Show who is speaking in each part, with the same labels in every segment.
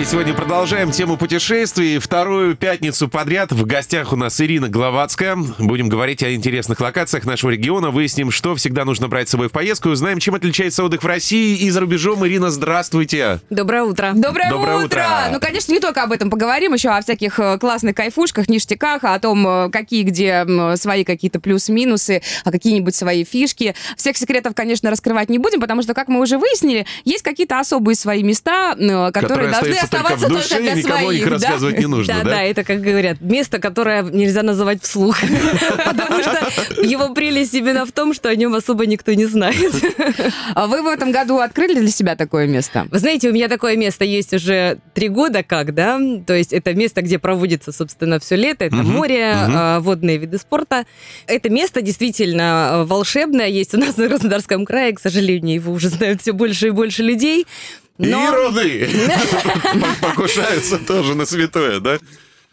Speaker 1: И сегодня продолжаем тему путешествий. Вторую пятницу подряд в гостях у нас Ирина Гловацкая. Будем говорить о интересных локациях нашего региона. Выясним, что всегда нужно брать с собой в поездку. Узнаем, чем отличается отдых в России и за рубежом. Ирина, здравствуйте.
Speaker 2: Доброе утро.
Speaker 3: Доброе,
Speaker 1: Доброе утро.
Speaker 3: Ну, конечно, не только об этом поговорим, еще о всяких э, классных кайфушках, ништяках, о том, э, какие где свои какие-то плюс-минусы, а какие-нибудь свои фишки. Всех секретов, конечно, раскрывать не будем, потому что, как мы уже выяснили, есть какие-то особые свои места, э, которые,
Speaker 1: Которые
Speaker 3: должны
Speaker 1: остаются только в
Speaker 3: оставаться
Speaker 1: душе,
Speaker 3: только
Speaker 1: никому о них
Speaker 3: своих, да?
Speaker 1: рассказывать не нужно,
Speaker 2: да,
Speaker 1: да?
Speaker 2: да, это, как говорят, место, которое нельзя называть вслух. Потому что его прелесть именно в том, что о нем особо никто не знает.
Speaker 3: А Вы в этом году открыли для себя такое место?
Speaker 2: Вы знаете, у меня такое место есть уже три года как, да? То есть это место, где проводится, собственно, все лето. Это море, а, водные виды спорта. Это место действительно а, волшебное. Есть у нас на Краснодарском крае, к сожалению, его уже знают все больше и больше людей. Но...
Speaker 1: Ироды! Покушаются тоже на святое, да?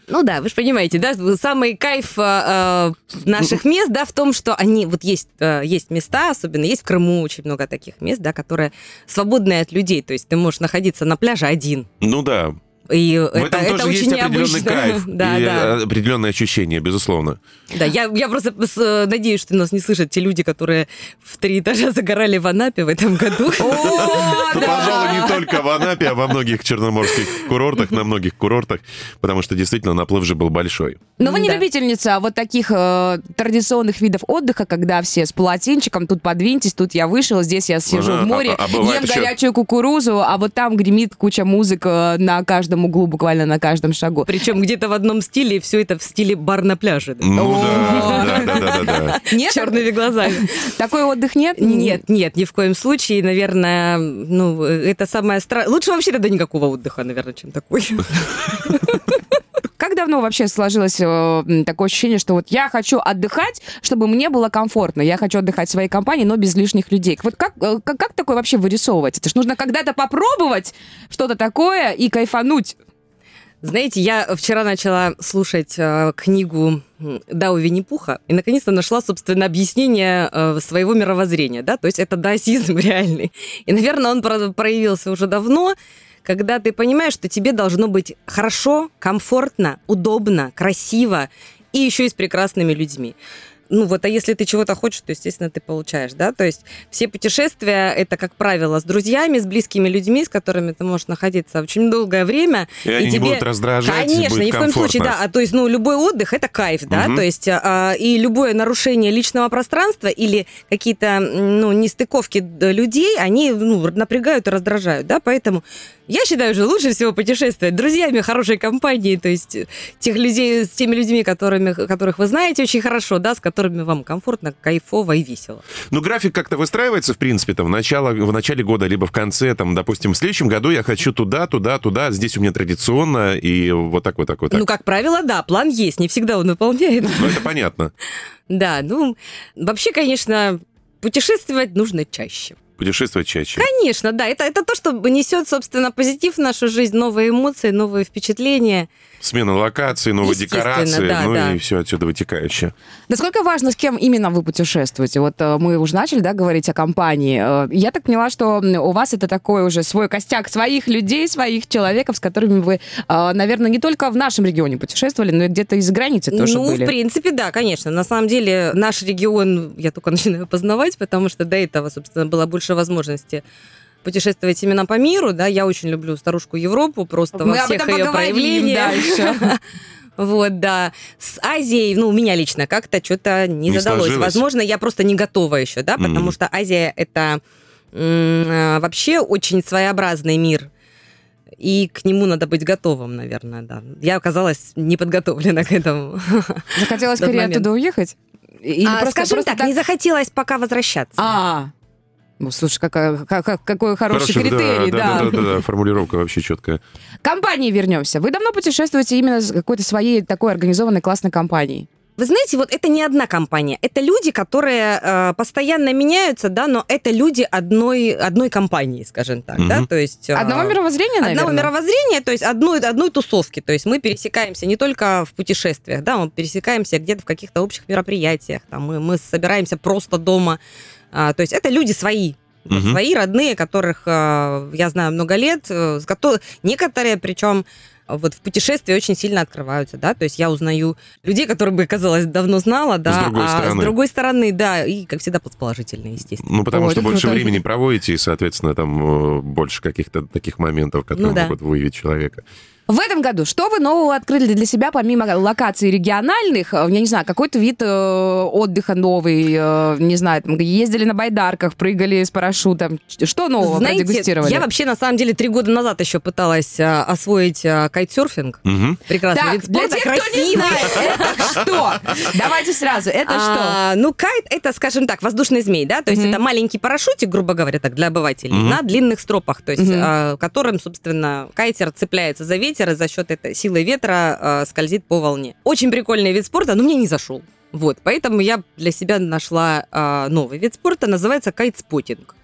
Speaker 2: Ну да, вы же понимаете, да, самый кайф а, наших мест, да, в том, что они, вот есть, а, есть места, особенно есть в Крыму очень много таких мест, да, которые свободные от людей, то есть ты можешь находиться на пляже один,
Speaker 1: Ну да.
Speaker 2: И
Speaker 1: В
Speaker 2: это,
Speaker 1: этом
Speaker 2: это
Speaker 1: тоже
Speaker 2: очень
Speaker 1: есть определенный
Speaker 2: необычно.
Speaker 1: кайф
Speaker 2: да,
Speaker 1: и
Speaker 2: да.
Speaker 1: определенное ощущение, безусловно.
Speaker 2: Да, я, я просто с- надеюсь, что нас не слышат те люди, которые в три этажа загорали в Анапе в этом году.
Speaker 1: Ну,
Speaker 3: да.
Speaker 1: пожалуй, не только в Анапе, а во многих черноморских курортах, на многих курортах, потому что действительно наплыв же был большой.
Speaker 3: Но вы не любительница вот таких э, традиционных видов отдыха, когда все с полотенчиком, тут подвиньтесь, тут я вышел, здесь я сижу
Speaker 1: Ага,
Speaker 3: в море,
Speaker 1: а- а бывает
Speaker 3: ем горячую кукурузу, а вот там гремит куча музык э, на каждом углу, буквально на каждом шагу.
Speaker 2: Причем где-то в одном стиле, и все это в стиле бар на пляже. да.
Speaker 1: Ну да, да, да.
Speaker 3: Нет,
Speaker 2: черными глазами.
Speaker 3: такой отдых нет?
Speaker 2: Нет, нет, ни в коем случае, наверное, ну, это самое страшное. Лучше вообще тогда никакого отдыха, наверное, чем такой.
Speaker 3: Давно вообще сложилось э, такое ощущение, что вот я хочу отдыхать, чтобы мне было комфортно, я хочу отдыхать в своей компании, но без лишних людей. Вот как, э, как, как такое вообще вырисовывать? Это ж нужно когда-то попробовать что-то такое и кайфануть.
Speaker 2: Знаете, я вчера начала слушать э, книгу м, Дао Винни-Пуха и наконец-то нашла, собственно, объяснение э, своего мировоззрения, да, то есть это даосизм реальный. И, наверное, он про- проявился уже давно, когда ты понимаешь, что тебе должно быть хорошо, комфортно, удобно, красиво и еще и с прекрасными людьми. Ну вот, а если ты чего-то хочешь, то, естественно, ты получаешь, да? То есть все путешествия — это, как правило, с друзьями, с близкими людьми, с которыми ты можешь находиться очень долгое время.
Speaker 1: И они не будут раздражать,
Speaker 2: Конечно, ни в коем случае, да. А, то есть, ну, любой отдых — это кайф, да?
Speaker 1: Мгм.
Speaker 2: То есть, а, и любое нарушение личного пространства или какие-то, ну, нестыковки людей, они, ну, напрягают и раздражают, да? Поэтому я считаю, что лучше всего путешествовать с друзьями хорошей компании, то есть тех людей, с теми людьми, которыми, которых вы знаете очень хорошо, да, с которыми вам комфортно, кайфово и весело.
Speaker 1: Ну, график как-то выстраивается, в принципе, там, в, начало, в начале года, либо в конце, там, допустим, в следующем году я хочу туда, туда, туда, здесь у меня традиционно, и вот так, вот так, вот так.
Speaker 2: Ну, как правило, да, план есть, не всегда он выполняется.
Speaker 1: Ну, это понятно.
Speaker 2: Да, ну, вообще, конечно, путешествовать нужно чаще.
Speaker 1: Путешествовать чаще.
Speaker 2: Конечно, да. Это, это то, что несет, собственно, позитив в нашу жизнь, новые эмоции, новые впечатления.
Speaker 1: Смена локаций, новые декорации,
Speaker 2: да,
Speaker 1: ну
Speaker 2: да.
Speaker 1: и все отсюда вытекающее.
Speaker 3: Насколько важно, с кем именно вы путешествуете? Вот э, мы уже начали, да, говорить о компании. Э, Я так поняла, что у вас это такой уже свой костяк своих людей, своих человеков, с которыми вы, э, наверное, не только в нашем регионе путешествовали, но и где-то из границы тоже
Speaker 2: ну,
Speaker 3: были.
Speaker 2: в принципе, да, конечно. На самом деле, наш регион я только начинаю познавать, потому что до этого, собственно, было больше возможности путешествовать именно по миру, да, я очень люблю старушку Европу, просто
Speaker 3: Мы
Speaker 2: во всех ее проявлениях.
Speaker 3: дальше.
Speaker 2: Вот, да. С Азией, ну, у меня лично как-то что-то не,
Speaker 1: Не
Speaker 2: задалось.
Speaker 1: сложилось?
Speaker 2: Возможно, я просто не готова еще, да, потому
Speaker 1: Мгм.
Speaker 2: что Азия это э, вообще очень своеобразный мир. И к нему надо быть готовым, наверное, да. Я оказалась не подготовлена к этому.
Speaker 3: Захотелось скорее оттуда уехать? Или
Speaker 2: А,
Speaker 3: просто-
Speaker 2: скажем
Speaker 3: просто
Speaker 2: так, не захотелось пока возвращаться.
Speaker 3: А, ну, слушай, какая- как- какой хороший
Speaker 1: Хорошо,
Speaker 3: критерий,
Speaker 1: да,
Speaker 3: да.
Speaker 1: да, да, да, формулировка вообще четкая.
Speaker 3: Компании вернемся. Вы давно путешествуете именно с какой-то своей такой организованной классной компанией?
Speaker 2: Вы знаете, вот это не одна компания. Это люди, которые э, постоянно меняются, да, но это люди одной, одной компании, скажем так, да,
Speaker 1: Мгм.
Speaker 2: то есть... э,
Speaker 3: Одного мировоззрения, наверное?
Speaker 2: Одного мировоззрения, то есть одной, одной тусовки. То есть мы пересекаемся не только в путешествиях, да, мы пересекаемся где-то в каких-то общих мероприятиях, там, мы, мы собираемся просто дома. А, то есть это люди свои, вот
Speaker 1: Мгм.
Speaker 2: свои родные, которых э, я знаю много лет, э, с кото- некоторые, причем вот в путешествии очень сильно открываются, да, то есть я узнаю людей, которых бы, казалось, давно знала, да,
Speaker 1: другой
Speaker 2: а
Speaker 1: стороны.
Speaker 2: с другой стороны, да, и, как всегда, положительно, естественно.
Speaker 1: Ну, потому
Speaker 3: Ой,
Speaker 1: что больше
Speaker 3: круто.
Speaker 1: времени проводите, и, соответственно, там э, больше каких-то таких моментов, которые
Speaker 2: Ну да.
Speaker 1: могут выявить человека.
Speaker 3: В этом году что вы нового открыли для себя, помимо локаций региональных? Э, Я не знаю, какой-то вид э, отдыха новый, э, не знаю, там, ездили на байдарках, прыгали с парашютом. Что нового
Speaker 2: Знаете,
Speaker 3: продегустировали?
Speaker 2: я вообще, на самом деле, три года назад еще пыталась а, освоить а, кайтсерфинг.
Speaker 1: Мгм.
Speaker 2: Прекрасный
Speaker 3: Так,
Speaker 2: вид спорта,
Speaker 3: для тех, кто не
Speaker 2: красивый.
Speaker 3: знает, это что? Давайте сразу, это что?
Speaker 2: А, ну, кайт это, скажем так, воздушный змей, да, то есть это маленький парашютик, грубо говоря, так для обывателей, на длинных стропах, то есть а, которым, собственно, кайтер цепляется за ветер и за счет этой силы ветра а, скользит по волне. Очень прикольный вид спорта, но мне не зашел. Вот, поэтому я для себя нашла а, новый вид спорта, называется кайтспотинг.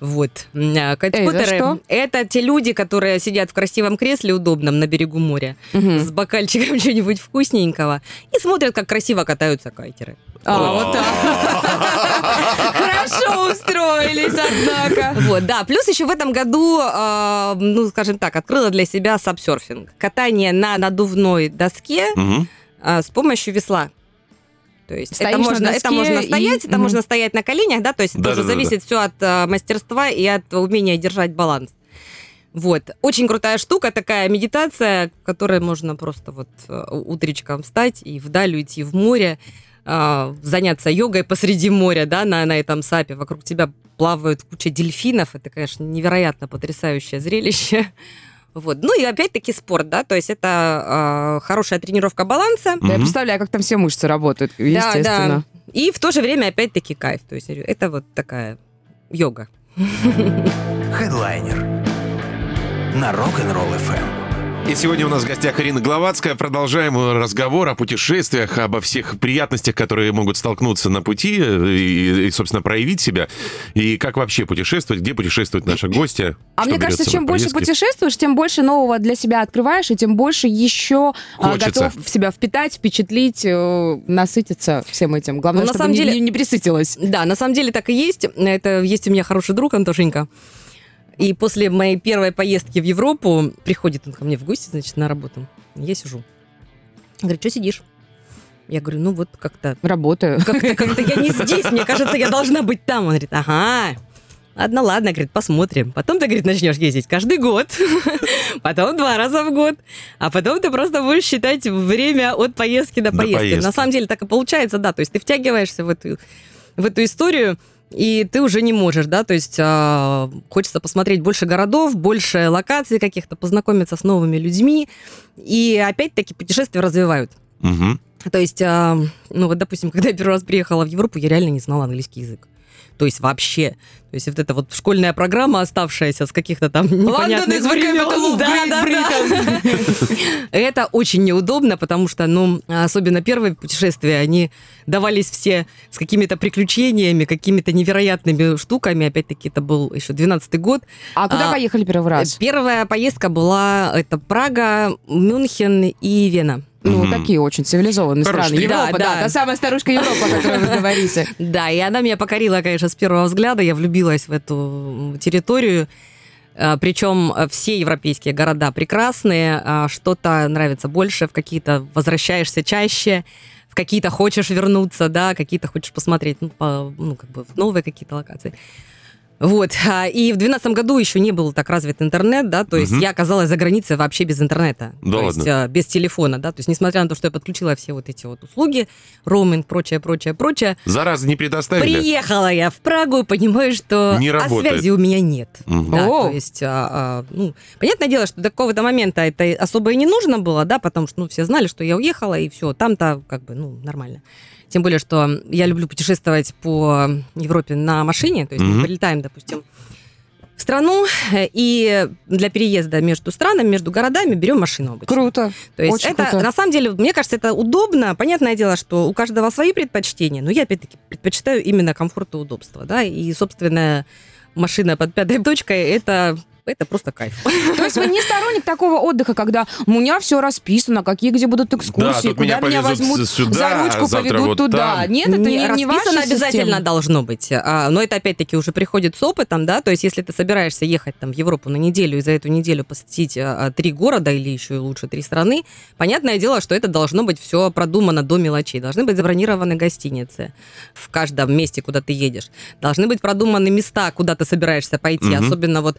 Speaker 2: Вот. А, Кайтспоттеры
Speaker 3: что?
Speaker 2: это те люди, которые сидят в красивом кресле удобном на берегу моря
Speaker 3: Мгм.
Speaker 2: с бокальчиком чего-нибудь вкусненького и смотрят, как красиво катаются кайтеры.
Speaker 3: А, вот так. Хорошо устроились, однако.
Speaker 2: Вот, да. Плюс еще в этом году, э, ну, скажем так, открыла для себя сапсерфинг. Катание на надувной доске
Speaker 1: Мгм.
Speaker 2: э, с помощью весла. То есть
Speaker 3: Стоишь
Speaker 2: это
Speaker 3: на
Speaker 2: можно,
Speaker 3: доске
Speaker 2: это можно
Speaker 3: и-
Speaker 2: стоять, это
Speaker 3: Мгм.
Speaker 2: можно стоять на коленях, да, то есть
Speaker 1: Да,
Speaker 2: тоже
Speaker 1: да, да,
Speaker 2: зависит все от э, мастерства и от умения держать баланс. Вот. Очень крутая штука, такая медитация, в которой можно просто вот э, утречком встать и вдаль уйти в море, э, заняться йогой посреди моря, да, на, на этом сапе. Вокруг тебя плавают куча дельфинов. Это, конечно, невероятно потрясающее зрелище. Вот. Ну и опять-таки спорт, да, то есть это э, хорошая тренировка баланса.
Speaker 3: Да, Я представляю, как там все мышцы работают, естественно.
Speaker 2: Да, да. И в то же время опять-таки кайф. То есть это вот такая йога.
Speaker 4: Хедлайнер на Rock'n'Roll FM.
Speaker 1: И сегодня у нас в гостях Ирина Гловацкая. Продолжаем разговор о путешествиях, обо всех приятностях, которые могут столкнуться на пути и, и, собственно, проявить себя. И как вообще путешествовать, где путешествуют наши гости.
Speaker 3: А
Speaker 1: что
Speaker 3: мне кажется, чем больше путешествуешь, тем больше нового для себя открываешь, и тем больше еще а,
Speaker 1: Хочется.
Speaker 3: готов в себя впитать, впечатлить, э, насытиться всем этим. Главное,
Speaker 2: Ну, на
Speaker 3: чтобы
Speaker 2: самом
Speaker 3: не,
Speaker 2: деле-
Speaker 3: не- не присытилась.
Speaker 2: Да, на самом деле так и есть. Это есть у меня хороший друг Антошенька. И после моей первой поездки в Европу приходит он ко мне в гости, значит, на работу. Я сижу. Говорит, что сидишь? Я говорю, ну вот как-то
Speaker 3: Работаю.
Speaker 2: как-то, как-то я не здесь, мне кажется, я должна быть там. Он говорит, ага, ладно, ладно, говорит, посмотрим. Потом ты, говорит, начнешь ездить каждый год, потом два раза в год, а потом ты просто будешь считать время от поездки до
Speaker 1: До
Speaker 2: поездки.
Speaker 1: поездки.
Speaker 2: На самом деле так и получается, да, то есть ты втягиваешься в эту, в эту историю, и ты уже не можешь, да, то есть а, хочется посмотреть больше городов, больше локаций каких-то, познакомиться с новыми людьми, и опять-таки путешествия развивают.
Speaker 1: Мгм.
Speaker 2: То есть, а, ну вот, допустим, когда я первый раз приехала в Европу, я реально не знала английский язык. То есть вообще. То есть вот эта вот школьная программа, оставшаяся с каких-то там непонятных времен. Да, да, да. Это очень неудобно, потому что, ну, особенно первые путешествия, они давались все с какими-то приключениями, какими-то невероятными штуками. Опять-таки, это был еще 12-й год.
Speaker 3: А куда
Speaker 2: А,
Speaker 3: поехали первый раз?
Speaker 2: Первая поездка была, это Прага, Мюнхен и Вена.
Speaker 3: Ну,
Speaker 1: Мгм.
Speaker 3: такие очень цивилизованные
Speaker 1: Хорошо,
Speaker 3: страны.
Speaker 2: да,
Speaker 3: Европа, да,
Speaker 2: да.
Speaker 3: та самая старушка Европа, о которой вы говорите.
Speaker 2: Да, и она меня покорила, конечно, с первого взгляда. Я влюбилась в эту территорию. А, Причем а, все европейские города прекрасные, а, что-то нравится больше, в какие-то возвращаешься чаще, в какие-то хочешь вернуться, да, какие-то хочешь посмотреть, ну, по- ну, как бы в новые какие-то локации. Вот. а, И в 2012 году еще не был так развит интернет, да, то есть
Speaker 1: Мгм.
Speaker 2: я оказалась за границей вообще без интернета.
Speaker 1: Да
Speaker 2: то
Speaker 1: ладно?
Speaker 2: есть а, без телефона, да, то есть несмотря на то, что я подключила все вот эти вот услуги, роуминг, прочее, прочее, прочее,
Speaker 1: Зараза не предоставили?
Speaker 2: Приехала я в Прагу и понимаю, что
Speaker 1: Не
Speaker 2: а связи у меня нет.
Speaker 1: Мгм.
Speaker 2: Да,
Speaker 3: О.
Speaker 2: то есть, а, а, ну, понятное дело, что до какого-то момента это особо и не нужно было, да, потому что, ну, все знали, что я уехала, и все, там-то, как бы, ну, нормально. Тем более, что я люблю путешествовать по Европе на машине, то есть
Speaker 1: Мгм.
Speaker 2: мы полетаем, допустим, в страну и для переезда между странами, между городами берем машину обычно.
Speaker 3: Круто.
Speaker 2: То есть
Speaker 3: Очень
Speaker 2: это,
Speaker 3: круто.
Speaker 2: на самом деле, мне кажется, это удобно. Понятное дело, что у каждого свои предпочтения, но я, опять-таки, предпочитаю именно комфорт и удобство, да, и, собственно, машина под пятой точкой – это это просто кайф.
Speaker 3: То есть вы не сторонник такого отдыха, когда у меня все расписано, какие где будут экскурсии, куда меня возьмут, за ручку поведут туда. Нет, это не,
Speaker 2: расписано обязательно должно быть. А, Но это опять-таки уже приходит с опытом, да, то есть если ты собираешься ехать там в Европу на неделю и за эту неделю посетить а, а, три города или еще и лучше три страны, понятное дело, что это должно быть все продумано до мелочей. Должны быть забронированы гостиницы в каждом месте, куда ты едешь. Должны быть продуманы места, куда ты собираешься пойти,
Speaker 1: Мгм.
Speaker 2: особенно вот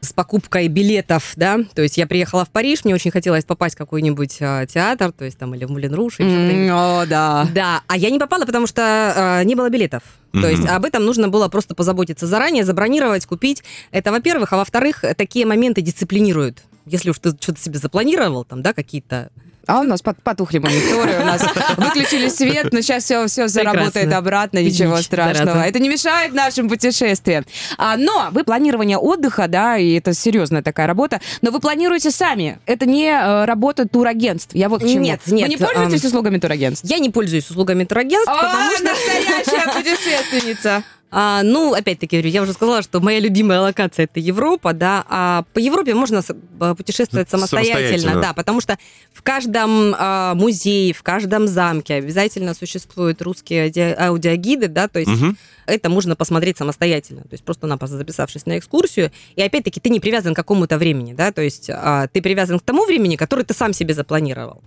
Speaker 2: с покупкой билетов, да, то есть я приехала в Париж, мне очень хотелось попасть в какой-нибудь а, театр, то есть там или в Мулен Руш, или что-то
Speaker 3: М, О, да.
Speaker 2: да, а я не попала, потому что э, не было билетов.
Speaker 1: Мгм.
Speaker 2: То есть об этом нужно было просто позаботиться заранее, забронировать, купить. Это, во-первых. А во-вторых, такие моменты дисциплинируют. Если уж ты что-то себе запланировал, там, да, какие-то...
Speaker 3: А у нас пот- потухли мониторы, у нас выключили свет, но сейчас все, все заработает обратно, ничего страшного. Это не мешает нашим путешествиям. А, но вы планирование отдыха, да, и это серьезная такая работа, но вы планируете сами. Это не э, работа турагентств. Я вот к чему.
Speaker 2: Нет,
Speaker 3: Вы
Speaker 2: нет,
Speaker 3: не пользуетесь
Speaker 2: ам,
Speaker 3: услугами турагентств?
Speaker 2: Я не пользуюсь услугами турагентств, потому что...
Speaker 3: настоящая путешественница.
Speaker 2: А, ну, опять-таки, я уже сказала, что моя любимая локация это Европа, да, а по Европе можно а, путешествовать самостоятельно,
Speaker 1: Самостоятельно.
Speaker 2: да, потому что в каждом а, музее, в каждом замке обязательно существуют русские ауди- аудиогиды, да, то есть
Speaker 1: Мгм.
Speaker 2: это можно посмотреть самостоятельно, то есть просто-напросто записавшись на экскурсию, и опять-таки ты не привязан к какому-то времени, да, то есть а, ты привязан к тому времени, которое ты сам себе запланировал.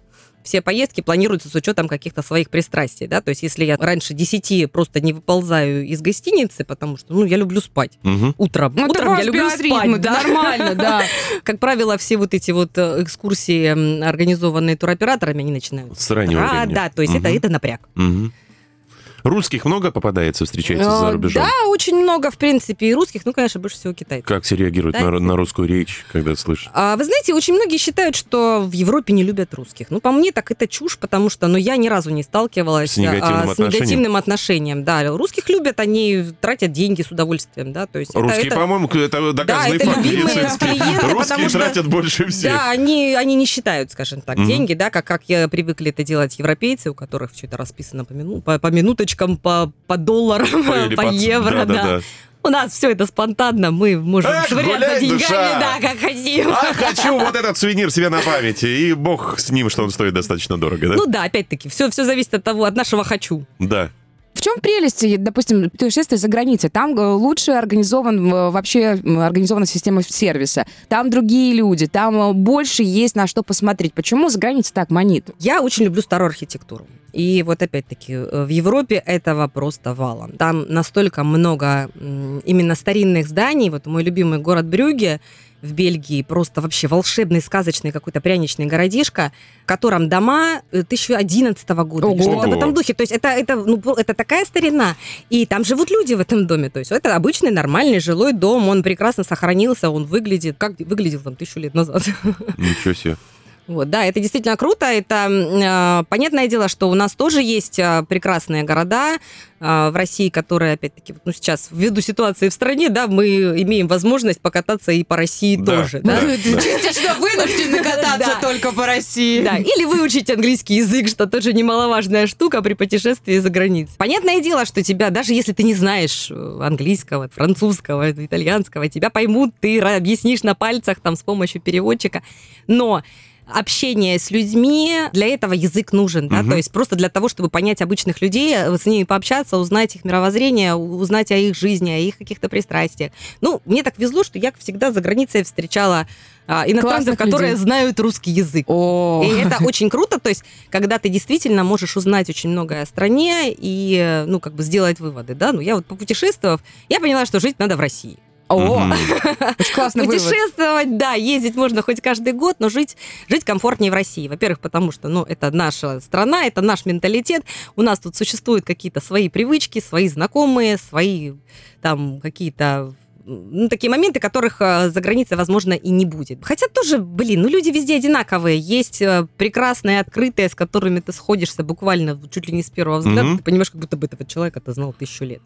Speaker 2: Все поездки планируются с учетом каких-то своих пристрастий, да, то есть если я раньше 10 просто не выползаю из гостиницы, потому что, ну, я люблю спать
Speaker 1: Мгм.
Speaker 2: утром.
Speaker 3: Ну,
Speaker 2: утром я люблю спать,
Speaker 3: это нормально, да.
Speaker 2: Как правило, все вот эти вот э, экскурсии, организованные туроператорами, они начинают.
Speaker 1: С раннего
Speaker 2: А,
Speaker 1: времени.
Speaker 2: да, то есть это напряг.
Speaker 1: Русских много попадается, встречается за
Speaker 2: Э,
Speaker 1: рубежом?
Speaker 2: Да, очень много, в принципе, и русских, ну, конечно, больше всего китайцев.
Speaker 1: Как все реагируют
Speaker 2: Да,
Speaker 1: на,
Speaker 2: это-
Speaker 1: на русскую речь, когда слышат?
Speaker 2: А, вы знаете, очень многие считают, что в Европе не любят русских. Ну, по мне, так это чушь, потому что ну, я ни разу не сталкивалась
Speaker 1: С негативным
Speaker 2: а, с
Speaker 1: отношением?
Speaker 2: негативным отношением. Да, русских любят, они тратят деньги с удовольствием, да, то есть это-
Speaker 1: Русские,
Speaker 2: это-
Speaker 1: по-моему, это доказанный
Speaker 2: это
Speaker 1: факт
Speaker 2: любимые
Speaker 1: медицинский.
Speaker 2: клиенты,
Speaker 1: Русские
Speaker 2: что-
Speaker 1: тратят больше всех.
Speaker 2: Да, они, они не считают, скажем так,
Speaker 1: Мгм.
Speaker 2: деньги, да, как, как я привыкли это делать европейцы, у которых все это расписано по, мину, по, по минуточкам, по, по долларам, по
Speaker 1: под-
Speaker 2: евро, да.
Speaker 1: да-да-да.
Speaker 2: У нас все это спонтанно, мы можем
Speaker 1: Эх,
Speaker 2: швыряться
Speaker 1: гуляй,
Speaker 2: деньгами,
Speaker 1: душа!
Speaker 2: да, как хотим.
Speaker 1: А хочу вот этот сувенир себе на память. И бог с ним, что он стоит достаточно дорого, да?
Speaker 2: Ну да, опять-таки, все, все зависит от того, от нашего хочу.
Speaker 1: Да.
Speaker 3: В чем прелесть, допустим, путешествия за границей? Там э, лучше организован э, вообще организована система сервиса. Там другие люди, там э, больше есть на что посмотреть. Почему за границей так манит?
Speaker 2: Я очень люблю старую архитектуру. И вот опять-таки в Европе этого просто валом. Там настолько много именно старинных зданий. Вот мой любимый город Брюге в Бельгии просто вообще волшебный, сказочный какой-то пряничный городишко, в котором дома э, 2011 года.
Speaker 3: Ого.
Speaker 2: Что-то в этом духе. То есть это, это, ну, это такая старина. И там живут люди в этом доме. То есть это обычный нормальный жилой дом. Он прекрасно сохранился, он выглядит, как выглядел там тысячу лет назад.
Speaker 1: Ничего себе.
Speaker 2: Вот, да, это действительно круто. Это э, понятное дело, что у нас тоже есть э, прекрасные города э, в России, которые, опять-таки, вот, ну, сейчас ввиду ситуации в стране, да, мы имеем возможность покататься и по России
Speaker 1: Да,
Speaker 2: тоже,
Speaker 1: да.
Speaker 2: да.
Speaker 3: Частично вынуждены
Speaker 2: кататься
Speaker 3: только по России.
Speaker 2: Да, или выучить английский язык, что тоже немаловажная штука при путешествии за границей. Понятное дело, что тебя, даже если ты не знаешь э, английского, французского, итальянского, тебя поймут, ты объяснишь на пальцах там с помощью переводчика. Но общение с людьми, для этого язык нужен, да,
Speaker 1: Мгм.
Speaker 2: то есть просто для того, чтобы понять обычных людей, э, с ними пообщаться, узнать их мировоззрение, узнать о их жизни, о их каких-то пристрастиях. Ну, мне так везло, что я всегда за границей встречала а, иностранцев,
Speaker 3: Классных
Speaker 2: которые
Speaker 3: людей.
Speaker 2: знают русский язык.
Speaker 3: О,
Speaker 2: И это очень круто, то есть, когда ты действительно можешь узнать очень многое о стране и, э, ну, как бы сделать выводы, да. Ну, я вот попутешествовав, я поняла, что жить надо в России.
Speaker 3: О, очень классный вывод.
Speaker 2: Путешествовать, да, ездить можно хоть каждый год, но жить, жить комфортнее в России. Во-первых, потому что, ну, это наша страна, это наш менталитет. У нас тут существуют какие-то свои привычки, свои знакомые, свои там какие-то ну, такие моменты, которых э, за границей, возможно, и не будет. Хотя тоже, блин, ну люди везде одинаковые. Есть э, прекрасные, открытые, с которыми ты сходишься буквально чуть ли не с первого взгляда.
Speaker 1: Мгм.
Speaker 2: Ты понимаешь, как будто бы этого человека ты знал тысячу лет.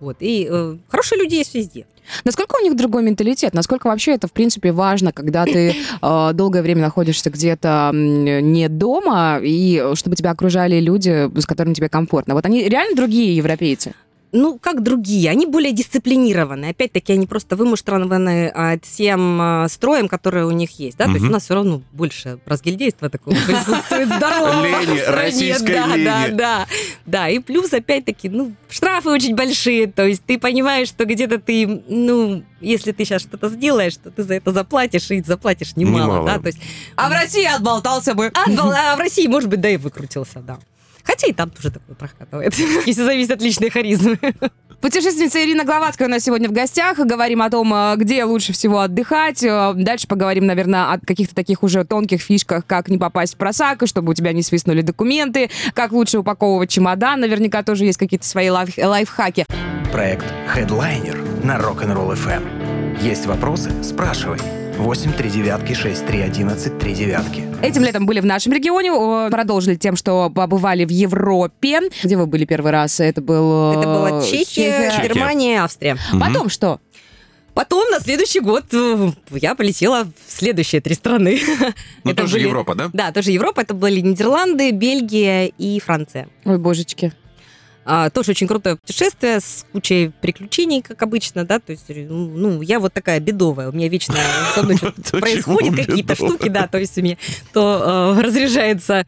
Speaker 2: Вот. И э, хорошие люди есть везде.
Speaker 3: Насколько у них другой менталитет? Насколько вообще это, в принципе, важно, когда ты э, долгое время находишься где-то не дома, и чтобы тебя окружали люди, с которыми тебе комфортно? Вот они реально другие европейцы?
Speaker 2: Ну, как другие, они более дисциплинированы. Опять-таки, они просто вымуштрованы а, тем а, строем, который у них есть. Да? То есть у нас все равно больше разгильдейства такого присутствует здорового
Speaker 1: Лени,
Speaker 2: в стране.
Speaker 1: российской
Speaker 2: да,
Speaker 1: лени.
Speaker 2: Да, да, да. И плюс, опять-таки, ну, штрафы очень большие. То есть ты понимаешь, что где-то ты, ну, если ты сейчас что-то сделаешь, то ты за это заплатишь, и заплатишь немало.
Speaker 1: Немало.
Speaker 2: Да? То есть,
Speaker 3: А в России отболтался бы.
Speaker 2: а в России, может быть, да и выкрутился, да. Хотя и там тоже такое прокатывает, если зависит от личной харизмы.
Speaker 3: Путешественница Ирина Гловацкая у нас сегодня в гостях. Говорим о том, э, где лучше всего отдыхать. Э, Дальше поговорим, наверное, о каких-то таких уже тонких фишках, как не попасть в просак, чтобы у тебя не свистнули документы, как лучше упаковывать чемодан. Наверняка тоже есть какие-то свои лайф- лайфхаки.
Speaker 4: Проект Headliner на Rock'n'Roll FM. Есть вопросы? Спрашивай. 8 3 девятки 6 3 11 3 девятки.
Speaker 3: Этим летом были в нашем регионе, продолжили тем, что побывали в Европе. Где вы были первый раз? Это был... э,
Speaker 2: Это была Чехия,
Speaker 1: Чехия.
Speaker 2: Германия, Австрия.
Speaker 3: Потом что?
Speaker 2: Потом на следующий год э, я полетела в следующие три страны.
Speaker 1: Ну, тоже
Speaker 2: были-
Speaker 1: Европа, да?
Speaker 2: Да, тоже Европа. Это были Нидерланды, Бельгия и Франция.
Speaker 3: Ой, божечки.
Speaker 2: А, тоже очень крутое путешествие с кучей приключений, как обычно, да, то есть, ну, ну, я вот такая бедовая, у меня вечно со мной происходит, какие-то штуки, да, то есть у меня то э, разряжается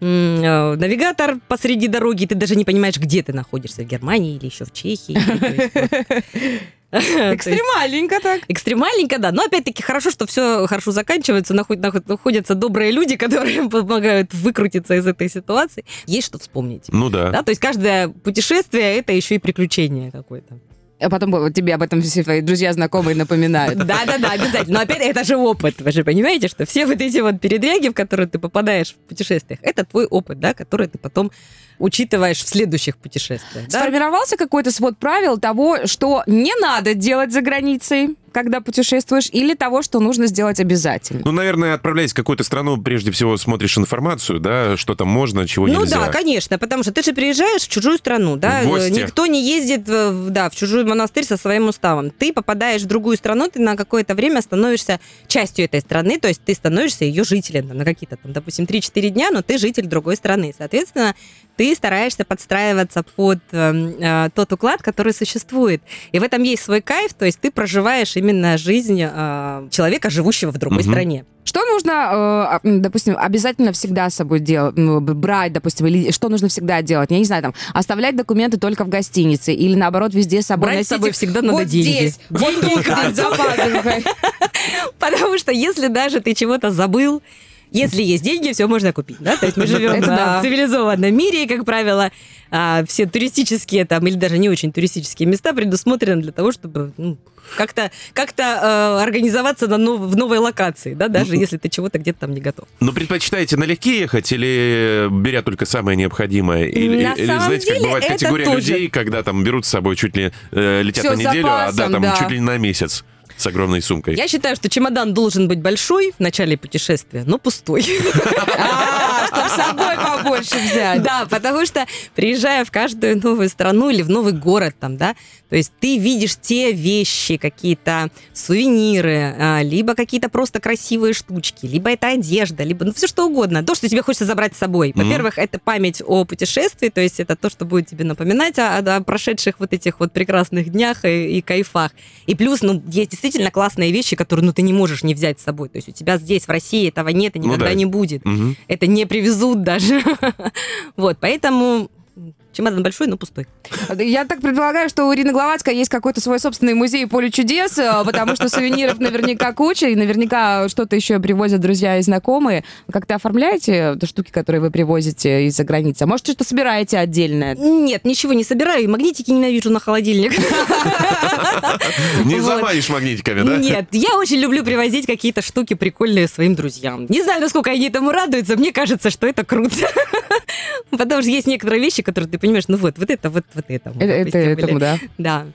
Speaker 2: навигатор посреди дороги, и ты даже не понимаешь, где ты находишься, в Германии или еще в Чехии.
Speaker 3: Экстремальненько так.
Speaker 2: Экстремальненько, да. Но опять-таки хорошо, что все хорошо заканчивается, наход- наход- находятся добрые люди, которые помогают выкрутиться из этой ситуации. Есть что вспомнить.
Speaker 1: Ну да.
Speaker 2: Да, то есть каждое путешествие это еще и приключение какое-то.
Speaker 3: А потом тебе об этом все твои друзья, знакомые напоминают.
Speaker 2: Да, да, да, обязательно. Но опять это же опыт. Вы же понимаете, что все вот эти вот передряги, в которые ты попадаешь в путешествиях, это твой опыт, да, который ты потом учитываешь в следующих путешествиях. да.
Speaker 3: Сформировался какой-то свод правил того, что не надо делать за границей, когда путешествуешь, или того, что нужно сделать обязательно?
Speaker 1: Ну, наверное, отправляясь в какую-то страну, прежде всего смотришь информацию, да, что там можно, чего
Speaker 2: Ну
Speaker 1: нельзя.
Speaker 2: да, конечно, потому что ты же приезжаешь в чужую страну, да,
Speaker 1: В гости.
Speaker 2: никто не ездит в- да, в чужой монастырь со своим уставом. Ты попадаешь в другую страну, ты на какое-то время становишься частью этой страны, то есть ты становишься ее жителем на какие-то, там, допустим, 3-4 дня, но ты житель другой страны. Соответственно, ты стараешься подстраиваться под э, э, тот уклад, который существует. И в этом есть свой кайф, то есть ты проживаешь именно жизнь э, человека, живущего в другой
Speaker 1: Мгм.
Speaker 2: стране.
Speaker 3: Что нужно, э, а, допустим, обязательно всегда с собой делать, ну, брать, допустим, или что нужно всегда делать? Я не знаю, там, оставлять документы только в гостинице или, наоборот, везде с собой
Speaker 2: Брать с
Speaker 3: носить
Speaker 2: собой
Speaker 3: их
Speaker 2: всегда надо
Speaker 3: вот
Speaker 2: деньги.
Speaker 3: здесь, вот тут.
Speaker 2: Потому что если даже ты чего-то забыл, если есть деньги, все можно купить, да? То есть мы живем
Speaker 3: Это да,
Speaker 2: в цивилизованном мире, и, как правило, а, все туристические там или даже не очень туристические места предусмотрены для того, чтобы ну, как-то как-то организоваться на нов- в новой локации, да, даже если ты чего-то где-то там не готов.
Speaker 1: Ну, предпочитаете налегке ехать или беря только самое необходимое? Или,
Speaker 2: На
Speaker 1: или,
Speaker 2: самом
Speaker 1: знаете, как
Speaker 2: деле,
Speaker 1: бывает
Speaker 2: это
Speaker 1: категория
Speaker 2: тоже.
Speaker 1: людей, когда там берут с собой чуть ли э, летят
Speaker 3: Всё
Speaker 1: на неделю, а
Speaker 3: запасом,
Speaker 1: да, там
Speaker 3: да.
Speaker 1: чуть ли не на месяц с огромной сумкой.
Speaker 2: Я считаю, что чемодан должен быть большой в начале путешествия, но пустой.
Speaker 3: Чтобы с собой побольше взять.
Speaker 2: Да, потому что приезжая в каждую новую страну или в новый город там, да, то есть ты видишь те вещи, какие-то сувениры, а, либо какие-то просто красивые штучки, либо это одежда, либо ну все что угодно, то, что тебе хочется забрать с собой. Во-первых, это память о путешествии, то есть это то, что будет тебе напоминать о, о прошедших вот этих вот прекрасных днях и, и кайфах. И плюс, ну, есть действительно классные вещи, которые, ну, ты не можешь не взять с собой. То есть у тебя здесь, в России, этого нет и
Speaker 1: Ну
Speaker 2: никогда
Speaker 1: да.
Speaker 2: не будет
Speaker 1: Мгм.
Speaker 2: это не привезут даже. Вот, поэтому чемодан большой, но пустой.
Speaker 3: Я так предполагаю, что у Ирины Гловацкой есть какой-то свой собственный музей поле чудес, э, потому что сувениров наверняка куча, и наверняка что-то еще привозят друзья и знакомые. Как-то оформляете штуки, которые вы привозите из-за границы? А может, что-то собираете отдельное?
Speaker 2: Нет, ничего не собираю, и магнитики ненавижу на холодильник.
Speaker 1: Не заманишь магнитиками, да?
Speaker 2: Нет, я очень люблю привозить какие-то штуки прикольные своим друзьям. Не знаю, насколько они этому радуются, мне кажется, что это круто. Потому что есть некоторые вещи, которые ты понимаешь, ну вот, вот это, вот, вот это.
Speaker 3: Это, это этому, да.
Speaker 2: Да.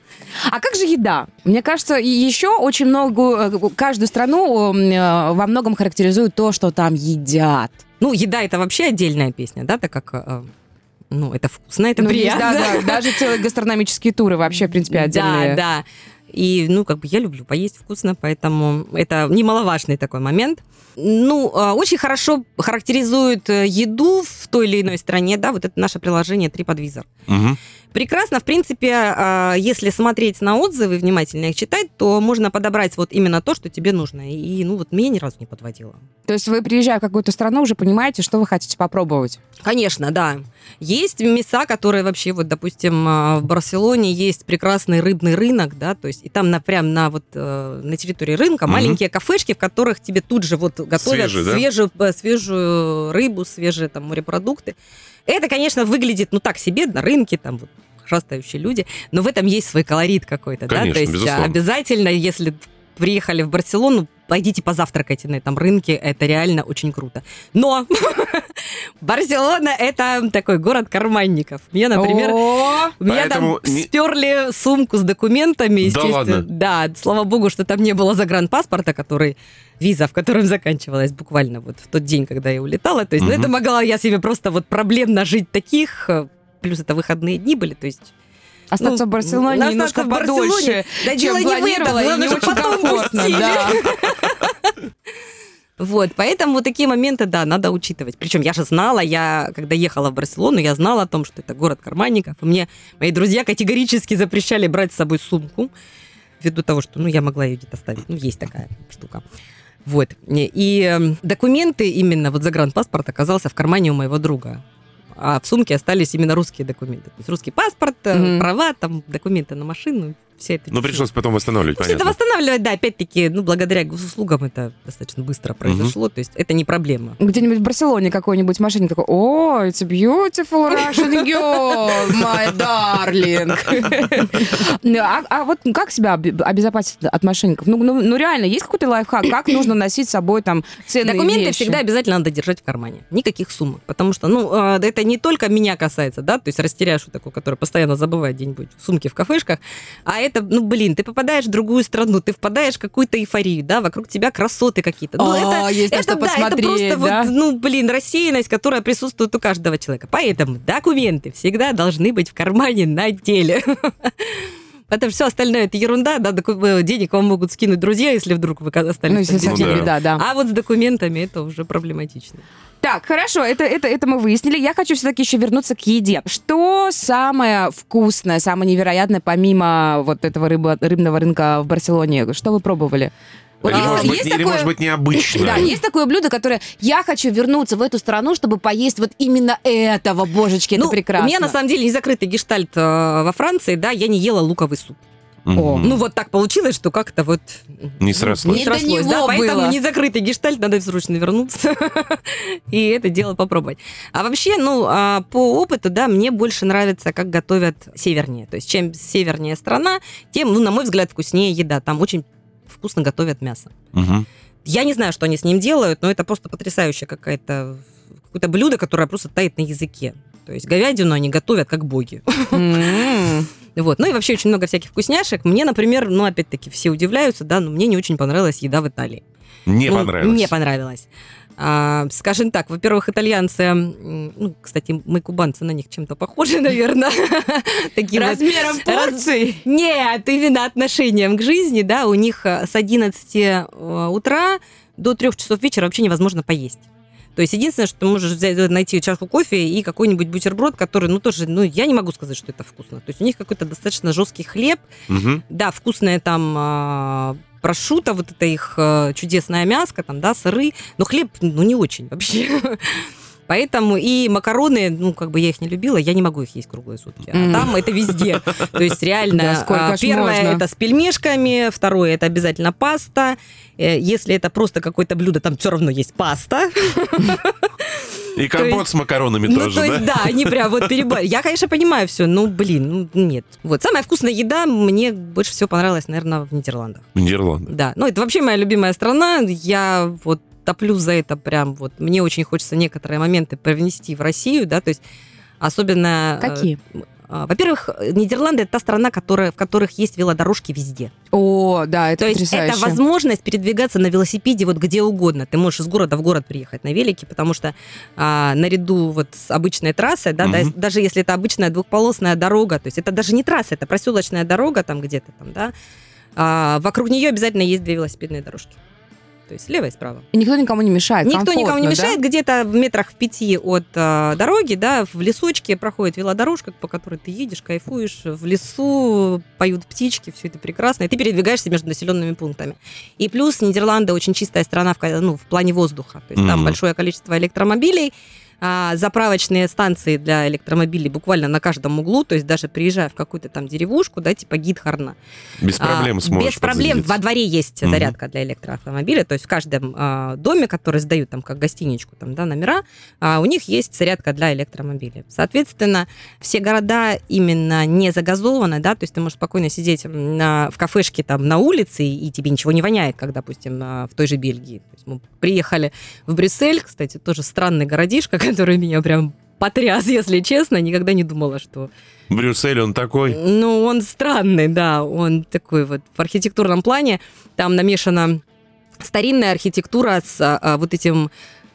Speaker 3: А как же еда? Мне кажется, еще очень много, каждую страну э, во многом характеризует то, что там едят.
Speaker 2: Ну, еда это вообще отдельная песня, да, так как э, Ну, это вкусно, это
Speaker 3: Ну, есть,
Speaker 2: приятно.
Speaker 3: да, да, даже целые гастрономические туры вообще, в принципе, отдельные.
Speaker 2: Да, да. И, ну, как бы я люблю поесть вкусно, поэтому это немаловажный такой момент. Ну, а, очень хорошо характеризует э, еду в той или иной стране, да, вот это наше приложение TripAdvisor.
Speaker 1: Мгм.
Speaker 2: Прекрасно, в принципе, а, если смотреть на отзывы, внимательно их читать, то можно подобрать вот именно то, что тебе нужно. И, ну, вот меня ни разу не подводило.
Speaker 3: То есть вы, приезжая в какую-то страну, уже понимаете, что вы хотите попробовать.
Speaker 2: Конечно, да. Есть места, которые вообще, вот, допустим, а, в Барселоне есть прекрасный рыбный рынок, да, то есть и там на, прям на, вот, э, на территории рынка
Speaker 1: Мгм.
Speaker 2: маленькие кафешки, в которых тебе тут же вот готовят
Speaker 1: Свежий, да?
Speaker 2: свежую, э, свежую рыбу, свежие там морепродукты. Это, конечно, выглядит, ну, так себе, на рынке, там, вот, шастающие люди, но в этом есть свой колорит какой-то, да, то есть
Speaker 1: безусловно.
Speaker 2: а, обязательно, если приехали в Барселону, пойдите позавтракайте на этом рынке, это реально очень круто. Но Барселона это такой город карманников. Мне, например, меня там сперли сумку с документами,
Speaker 1: Да ладно?
Speaker 2: Да, слава богу, что там не было загранпаспорта, который виза, в котором заканчивалась буквально вот в тот день, когда я улетала. То есть, ну, это могла я себе просто вот проблем нажить таких, э, плюс это выходные дни были, то есть...
Speaker 3: остаться
Speaker 2: ну,
Speaker 3: в Барселоне
Speaker 2: остаться
Speaker 3: немножко
Speaker 2: в Барселоне.
Speaker 3: подольше,
Speaker 2: Да
Speaker 3: чем
Speaker 2: дело не в этом, главное,
Speaker 3: не очень
Speaker 2: потом
Speaker 3: комфортно. Да.
Speaker 2: Вот, поэтому вот такие моменты, да, надо учитывать. Причем я же знала, я, когда ехала в Барселону, я знала о том, что это город карманников. И мне мои друзья категорически запрещали брать с собой сумку, ввиду того, что, ну, я могла ее где-то оставить. Ну, есть такая штука. Вот. И эм, документы именно, вот загранпаспорт оказался в кармане у моего друга. А в сумке остались именно русские документы. То есть русский паспорт,
Speaker 3: Мгм.
Speaker 2: права, там, документы на машину, вся эта
Speaker 1: Ну, пришлось потом восстанавливать,
Speaker 2: Ну, Все это
Speaker 1: понятно.
Speaker 2: восстанавливать, да, опять-таки, ну, благодаря госуслугам это достаточно быстро произошло, то есть это не проблема.
Speaker 3: Где-нибудь в Барселоне какой-нибудь мошенник такой, о, it's a beautiful Russian girl, my darling. А, а вот как себя обе- обезопасить от мошенников? Ну, ну, ну, реально, есть какой-то лайфхак? Как нужно носить с собой там ценные
Speaker 2: Документы
Speaker 3: вещи?
Speaker 2: всегда обязательно надо держать в кармане. Никаких сумок. Потому что, ну, э, это не только меня касается, да, то есть растеряшу такой, который постоянно забывает где-нибудь сумки в кафешках, а это, ну, блин, ты попадаешь в другую страну, ты впадаешь в какую-то эйфорию, да, вокруг тебя красоты какие-то. Ну,
Speaker 3: А,
Speaker 2: это,
Speaker 3: есть
Speaker 2: это,
Speaker 3: что
Speaker 2: да, это
Speaker 3: посмотреть,
Speaker 2: просто
Speaker 3: да?
Speaker 2: вот, ну, блин, рассеянность, которая присутствует у каждого человека. Поэтому документы всегда должны быть в кармане на теле. Потому что все остальное это ерунда, да, э, денег вам могут скинуть друзья, если вдруг вы остались
Speaker 3: Ну, если совсем
Speaker 1: да.
Speaker 3: беда, да.
Speaker 2: а вот с документами это уже проблематично.
Speaker 3: Так, хорошо, это, это, это мы выяснили. Я хочу все-таки еще вернуться к еде. Что самое вкусное, самое невероятное, помимо вот этого рыба, рыбного рынка в Барселоне? Что вы пробовали? Вот
Speaker 1: Или,
Speaker 3: есть-
Speaker 1: может быть,
Speaker 3: есть
Speaker 1: или,
Speaker 3: такое-
Speaker 1: может быть, необычно.
Speaker 3: Да, есть такое блюдо, которое я хочу вернуться в эту страну, чтобы поесть вот именно этого, божечки, это
Speaker 2: ну,
Speaker 3: прекрасно.
Speaker 2: У меня на самом деле не закрытый гештальт э, во Франции, да, я не ела луковый суп.
Speaker 3: О,
Speaker 2: Ну вот так получилось, что как-то вот
Speaker 1: Не срослось.
Speaker 2: не срослось, да,
Speaker 3: него
Speaker 2: поэтому
Speaker 3: было.
Speaker 2: не закрытый гештальт, надо срочно вернуться и это дело попробовать. А вообще, ну, а, по опыту, да, мне больше нравится, как готовят севернее. То есть чем севернее страна, тем, ну, на мой взгляд, вкуснее еда. Там очень вкусно готовят мясо.
Speaker 1: Мгм.
Speaker 2: Я не знаю, что они с ним делают, но это просто потрясающее какое-то какое-то блюдо, которое просто тает на языке. То есть говядину они готовят как боги.
Speaker 3: М.
Speaker 2: Вот. Ну и вообще очень много всяких вкусняшек. Мне, например, ну опять-таки все удивляются, да, но мне не очень понравилась еда в Италии.
Speaker 1: Не
Speaker 2: Ну,
Speaker 1: понравилось.
Speaker 2: Не понравилось. А, скажем так, во-первых, итальянцы, ну, кстати, мы кубанцы на них чем-то похожи, наверное.
Speaker 3: Размером
Speaker 2: раз-
Speaker 3: порций.
Speaker 2: Нет, именно отношением к жизни, да, у них с 11 э, утра до 3 часов вечера вообще невозможно поесть. То есть единственное, что ты можешь взять, э, найти чашку кофе и какой-нибудь бутерброд, который, ну, тоже, ну, я не могу сказать, что это вкусно. То есть у них какой-то достаточно жесткий хлеб,
Speaker 1: Мгм.
Speaker 2: да, вкусное там а, прошута, вот это их а, чудесная мяско, там, да, сыры, но хлеб, ну, не очень вообще. Поэтому и макароны, ну, как бы я их не любила, я не могу их есть круглые сутки. А
Speaker 3: М.
Speaker 2: там это везде. То есть реально,
Speaker 3: Да,
Speaker 2: а, первое
Speaker 3: можно?
Speaker 2: это с пельмешками, второе это обязательно паста. Э, Если это просто какое-то блюдо, там все равно есть паста.
Speaker 1: И компот
Speaker 2: есть-
Speaker 1: с макаронами
Speaker 2: Ну,
Speaker 1: тоже,
Speaker 2: то есть,
Speaker 1: да?
Speaker 2: да, они прям вот перебор. Я, конечно, понимаю все, ну, блин, ну, нет. Вот, самая вкусная еда мне больше всего понравилась, наверное, в Нидерландах.
Speaker 1: Нидерланды.
Speaker 2: Да, ну это вообще моя любимая страна. Я вот топлю за это прям вот. Мне очень хочется некоторые моменты привнести в Россию, да, то есть особенно... э,
Speaker 3: Какие?
Speaker 2: А, Во-первых, Нидерланды это та страна, которая, в которых есть велодорожки везде.
Speaker 3: О, да, это
Speaker 2: То есть
Speaker 3: потрясающе.
Speaker 2: это возможность передвигаться на велосипеде вот где угодно. Ты можешь из города в город приехать на велике, потому что а, наряду вот с обычной трассой, да, да,
Speaker 1: Мгм.
Speaker 2: даже если это обычная двухполосная дорога, то есть это даже не трасса, это проселочная дорога там где-то там, да, а, вокруг нее обязательно есть две велосипедные дорожки. То есть слева и справа.
Speaker 3: И никто никому не мешает.
Speaker 2: Никто никому не
Speaker 3: комфортно, да?
Speaker 2: мешает. Где-то в метрах в пяти от а, дороги, да, в лесочке проходит велодорожка, по которой ты едешь, кайфуешь. В лесу поют птички, все это прекрасно. И ты передвигаешься между населенными пунктами. И плюс Нидерланды очень чистая страна в, ну, в плане воздуха. То есть там
Speaker 1: Мгм.
Speaker 2: большое количество электромобилей, а, заправочные станции для электромобилей буквально на каждом углу, то есть даже приезжая в какую-то там деревушку, да, типа Гидхарна,
Speaker 1: Без проблем
Speaker 2: а,
Speaker 1: сможешь
Speaker 2: Без проблем. Во дворе есть
Speaker 1: Мгм.
Speaker 2: зарядка для электроавтомобиля. То есть в каждом а, доме, который сдают там как гостиничку, там, да, номера, а, у них есть зарядка для электромобиля. Соответственно, все города именно не загазованы, да, то есть ты можешь спокойно сидеть на, в кафешке там на улице, и тебе ничего не воняет, как, допустим, в той же Бельгии. То есть мы приехали в Брюссель, кстати, тоже странный городишко, который меня прям потряс, если честно. Никогда не думала, что
Speaker 1: Брюссель, он такой.
Speaker 2: ну, он странный, да, он такой вот в архитектурном плане. Там намешана старинная архитектура с а, а, вот этим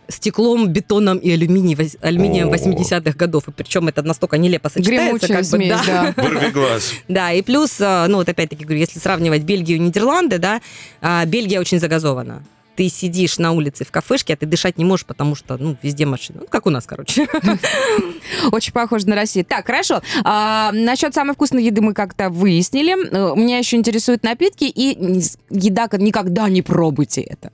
Speaker 2: стеклом, бетоном и алюминием
Speaker 1: О.
Speaker 2: 80-х годов. И причем это настолько нелепо сочетается.
Speaker 3: Гремучая
Speaker 2: как бы,
Speaker 3: смесь,
Speaker 2: да.
Speaker 3: да.
Speaker 1: Глаз.
Speaker 2: Да, и плюс, а, ну вот опять-таки говорю, если сравнивать Бельгию и Нидерланды, да, а, Бельгия очень загазована. Ты сидишь на улице в кафешке, а ты дышать не можешь, потому что, ну, везде машины. Ну, как у нас, короче.
Speaker 3: Очень похоже на Россию. Так, хорошо. А, насчет самой вкусной еды мы как-то выяснили. Э, Меня еще интересуют напитки и еда. Никогда не пробуйте это.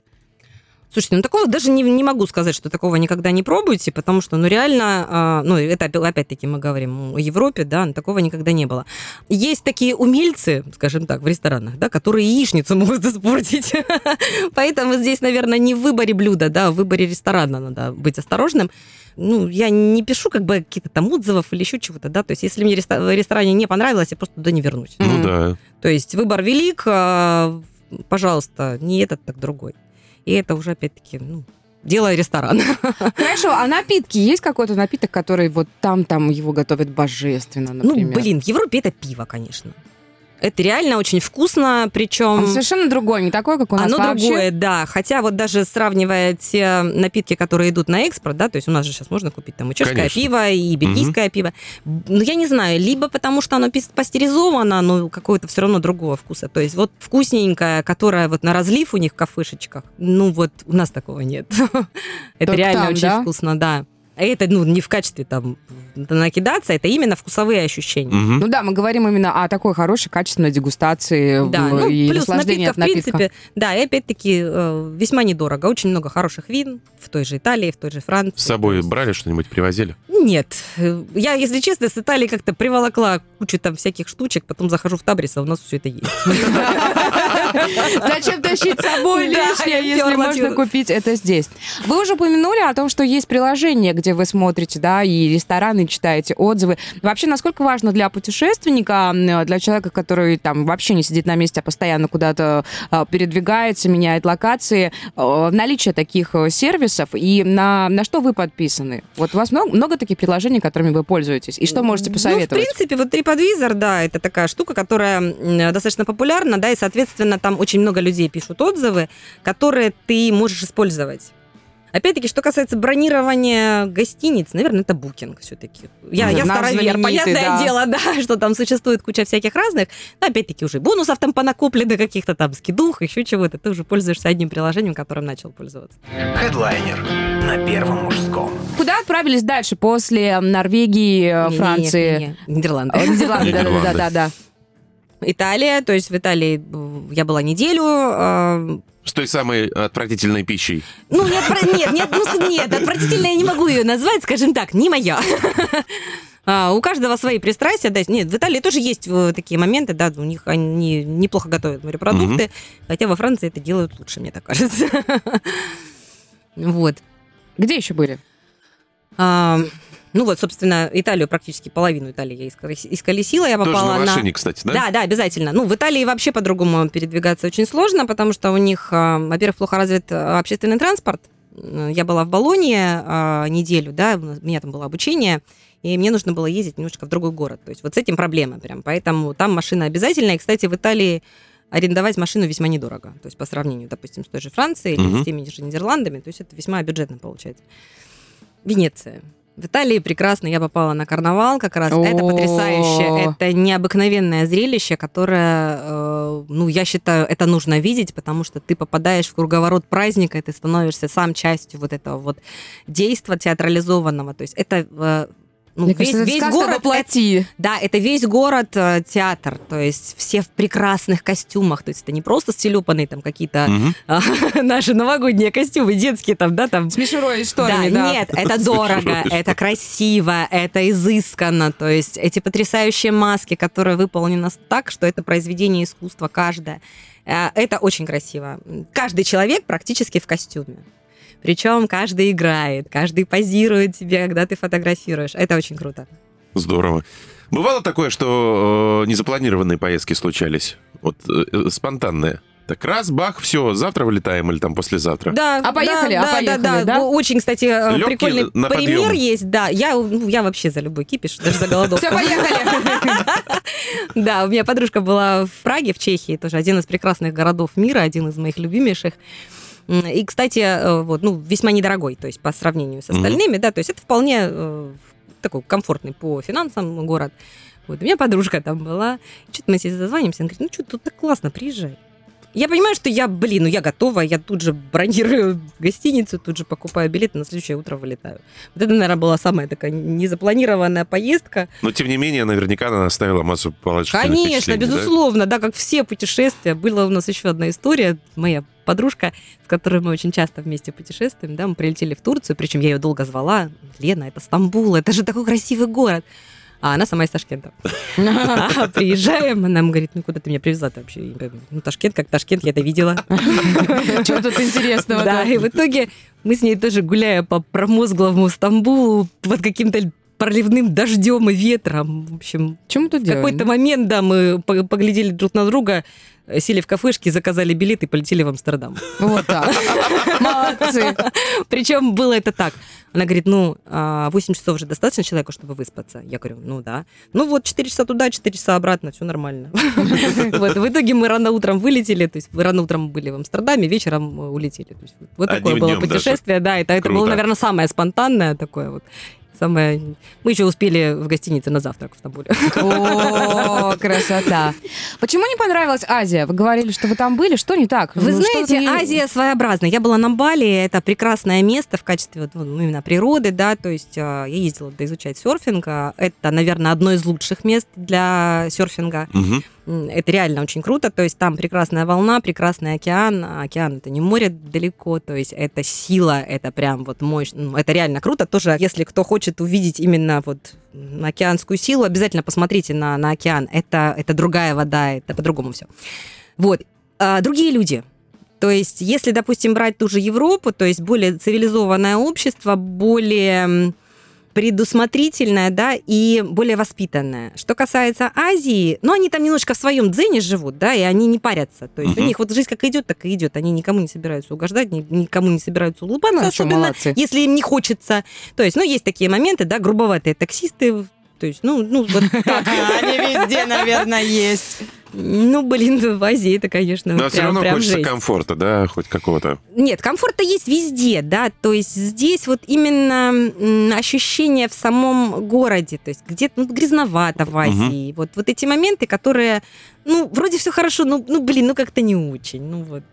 Speaker 2: Слушайте, ну такого даже не, не могу сказать, что такого никогда не пробуйте, потому что, ну реально, а, ну это опя- опять-таки мы говорим о Европе, да, но такого никогда не было. Есть такие умельцы, скажем так, в ресторанах, да, которые яичницу могут испортить. Поэтому здесь, наверное, не в выборе блюда, да, а в выборе ресторана надо быть осторожным. Ну, я не пишу как бы какие-то там отзывов или еще чего-то, да, то есть если мне в ресторане не понравилось, я просто туда не вернусь.
Speaker 1: Ну да.
Speaker 2: То есть выбор велик, а, пожалуйста, не этот, так другой. И это уже, опять-таки, ну, дело ресторана.
Speaker 3: Хорошо, а напитки? Есть какой-то напиток, который вот там-там его готовят божественно, например?
Speaker 2: Ну, блин, в Европе это пиво, конечно. Это реально очень вкусно,
Speaker 3: Оно
Speaker 2: причем...
Speaker 3: совершенно другое, не такое, как у нас
Speaker 2: Оно
Speaker 3: вообще.
Speaker 2: другое, да. Хотя вот даже сравнивая те напитки, которые идут на экспорт, да, то есть у нас же сейчас можно купить там и чешское
Speaker 1: Конечно.
Speaker 2: пиво, и бельгийское пиво. Ну, я не знаю, либо потому что оно пастеризовано, но какое-то все равно другого вкуса. То есть вот вкусненькое, которое вот на разлив у них в кафешечках, ну вот у нас такого нет. Это реально очень вкусно, да. А это, ну, не в качестве там накидаться, это именно вкусовые ощущения.
Speaker 1: Мгм.
Speaker 3: Ну да, мы говорим именно о такой хорошей, качественной дегустации
Speaker 2: Да,
Speaker 3: м,
Speaker 2: ну,
Speaker 3: и
Speaker 2: плюс
Speaker 3: наслаждении
Speaker 2: напитка,
Speaker 3: от
Speaker 2: в
Speaker 3: напитка.
Speaker 2: принципе, да, и опять-таки э, весьма недорого. Очень много хороших вин в той же Италии, в той же Франции.
Speaker 1: С собой брали что-нибудь, привозили?
Speaker 2: Нет. Э, Я, если честно, с Италии как-то приволокла кучу там всяких штучек, потом захожу в Табрис, а у нас все это есть.
Speaker 3: Зачем тащить с собой лишнее, если можно купить это здесь? Вы уже упомянули о том, что есть приложение, где вы смотрите, да, и рестораны, читаете отзывы. Вообще, насколько важно для путешественника, для человека, который там вообще не сидит на месте, а постоянно куда-то а, передвигается, меняет локации, а, наличие таких э, сервисов и на, на что вы подписаны? Вот у вас много, много таких приложений, которыми вы пользуетесь? И что можете
Speaker 2: Ну, в
Speaker 3: посоветовать?
Speaker 2: принципе, вот TripAdvisor, да, это такая штука, которая достаточно популярна, да, и, соответственно, там очень много людей пишут отзывы, которые ты можешь использовать. Опять-таки, что касается бронирования гостиниц, наверное, это букинг все-таки. Я,
Speaker 3: Мгм.
Speaker 2: я старовер, понятное
Speaker 3: да.
Speaker 2: дело, да, что там существует куча всяких разных, но опять-таки уже бонусов там понакоплено, каких-то там скидух, еще чего-то. Ты уже пользуешься одним приложением, которым начал пользоваться.
Speaker 4: Хедлайнер на первом мужском.
Speaker 3: Куда отправились дальше после Норвегии, Франции?
Speaker 2: Нидерланды,
Speaker 3: Нидерланды. да-да-да.
Speaker 2: Италия, то есть в Италии я была неделю. э,
Speaker 1: С той самой отвратительной пищей.
Speaker 2: Ну, не отвра- нет, нет, ну, нет, отвратительно я не могу ее назвать, скажем так, не моя. А, у каждого свои пристрастия, да. Нет, в Италии тоже есть э, такие моменты, да, у них они неплохо готовят морепродукты, хотя во Франции это делают лучше, мне так кажется. Вот.
Speaker 3: Где еще были?
Speaker 2: А, Ну вот, собственно, Италию практически половину Италии я исколес- исколесила, я
Speaker 1: Тоже
Speaker 2: попала
Speaker 1: на
Speaker 2: на...
Speaker 1: машине, кстати, да?
Speaker 2: Да, да, обязательно. Ну, в Италии вообще по-другому передвигаться очень сложно, потому что у них, а, во-первых, плохо развит а, общественный транспорт. Я была в Болонье а, неделю, да, у меня там было обучение, и мне нужно было ездить немножко в другой город. То есть вот с этим проблема прям. Поэтому там машина обязательная. И, кстати, в Италии арендовать машину весьма недорого. То есть по сравнению, допустим, с той же Францией или
Speaker 1: Мгм.
Speaker 2: с теми же Нидерландами. То есть это весьма бюджетно получается. Венеция. В Италии прекрасно я попала на карнавал, как раз это
Speaker 3: О.
Speaker 2: потрясающе, это необыкновенное зрелище, которое, э, ну, я считаю, это нужно видеть, потому что ты попадаешь в круговорот праздника, и ты становишься сам частью вот этого вот действа театрализованного, то есть это э, ну,
Speaker 3: Мне
Speaker 2: весь,
Speaker 3: кажется,
Speaker 2: весь
Speaker 3: сказка
Speaker 2: город,
Speaker 3: воплоти.
Speaker 2: да, это весь город э, театр, то есть все в прекрасных костюмах, то есть это не просто стилепанные там какие-то
Speaker 1: Мгм.
Speaker 2: а, наши новогодние костюмы, детские там, да, там
Speaker 3: С мишурой и шторами,
Speaker 2: да,
Speaker 3: да.
Speaker 2: нет, это дорого, это красиво, это изысканно. То есть эти потрясающие маски, которые выполнены так, что это произведение искусства каждое. Э, Это очень красиво. Каждый человек практически в костюме. Причем каждый играет, каждый позирует тебе, когда ты фотографируешь. Это очень круто.
Speaker 1: Здорово. Бывало такое, что э, незапланированные поездки случались? Вот э, э, спонтанные. Так раз, бах, все, завтра вылетаем или там послезавтра.
Speaker 2: Да,
Speaker 3: А поехали,
Speaker 2: да,
Speaker 3: а
Speaker 2: да,
Speaker 3: поехали,
Speaker 2: да,
Speaker 3: да?
Speaker 2: Очень, кстати, э,
Speaker 1: Лёгкий
Speaker 2: прикольный
Speaker 1: на
Speaker 2: пример
Speaker 1: подъём.
Speaker 2: есть. Да, я, ну, я вообще за любой кипиш, даже за голодовку.
Speaker 3: Все, поехали.
Speaker 2: Да, у меня подружка была в Праге, в Чехии, тоже один из прекрасных городов мира, один из моих любимейших. И, кстати, э, вот, ну, весьма недорогой, то есть по сравнению с остальными, да, то есть это вполне э, такой комфортный по финансам город. Вот, у меня подружка там была, что-то мы себе зазвонимся, она говорит, ну что, тут так классно, приезжай. Я понимаю, что я, блин, ну я готова, я тут же бронирую гостиницу, тут же покупаю билеты, на следующее утро вылетаю. Вот это, наверное, была самая такая незапланированная поездка.
Speaker 1: Но, тем не менее, наверняка она оставила массу положительных
Speaker 2: Конечно,
Speaker 1: впечатлений, да?
Speaker 2: безусловно, да? как все путешествия. Была у нас еще одна история, моя подружка, с которой мы очень часто вместе путешествуем, да, мы прилетели в Турцию, причем я ее долго звала, Лена, это Стамбул, это же такой красивый город. А она сама из Ташкента. А, Приезжаем, она нам говорит, ну куда ты меня привезла-то вообще? Ну Ташкент как Ташкент, я это видела.
Speaker 3: Что тут интересного?
Speaker 2: Да, и в итоге мы с ней тоже гуляя по промозглому Стамбулу под каким-то проливным дождем и ветром. В общем,
Speaker 3: Чем мы тут
Speaker 2: в какой-то момент, да, мы по- поглядели друг на друга, сели в кафешке, заказали билет и полетели в Амстердам.
Speaker 3: Вот так. Молодцы.
Speaker 2: Причем было это так. Она говорит, ну, а, 8 часов же достаточно человеку, чтобы выспаться? Я говорю, ну да. Ну вот, 4 часа туда, 4 часа обратно, все нормально. Вот, в итоге мы рано утром вылетели, то есть рано утром были в Амстердаме, вечером э, улетели. Вот такое было путешествие, да, это это было, наверное, самое спонтанное такое вот. Самое... Мы еще успели в гостинице на завтрак в Стамбуле.
Speaker 3: О, красота. Почему не понравилась Азия? Вы говорили, что вы там были. Что не так?
Speaker 2: Вы
Speaker 3: Ну,
Speaker 2: знаете, Азия своеобразная. Я была на Бали, это прекрасное место в качестве вот, ну, именно природы, да, то есть а, я ездила туда изучать серфинг. а, Это, наверное, одно из лучших мест для серфинга. Это реально очень круто, то есть там прекрасная волна, прекрасный океан. А океан это не море далеко, то есть это сила, это прям вот мощь, это реально круто. Тоже, если кто хочет увидеть именно вот океанскую силу, обязательно посмотрите на, на океан. Это, это другая вода, это по-другому все. Вот. А, другие люди. То есть, если, допустим, брать ту же Европу, то есть более цивилизованное общество, более м, предусмотрительное, да, и более воспитанное. Что касается Азии, ну, они там немножко в своем дзене живут, да, и они не парятся. То есть
Speaker 1: Мгм.
Speaker 2: у них вот жизнь как идет, так и идет. Они никому не собираются угождать, ни- никому не собираются улыбаться,
Speaker 3: Ну,
Speaker 2: особенно
Speaker 3: молодцы.
Speaker 2: если им не хочется. То есть, ну, есть такие моменты, да, грубоватые таксисты, то есть, ну, ну, вот так.
Speaker 3: Они везде, наверное, есть.
Speaker 2: Ну, блин, в Азии это, конечно,
Speaker 1: Но все
Speaker 2: прям,
Speaker 1: равно
Speaker 2: прям
Speaker 1: хочется
Speaker 2: жесть.
Speaker 1: комфорта, да, хоть какого-то.
Speaker 2: Нет, комфорта есть везде, да, то есть здесь вот именно ощущение в самом городе, то есть где-то ну, грязновато в Азии, вот, вот эти моменты, которые, ну, вроде все хорошо, ну, ну, блин, ну, как-то не очень, ну, вот.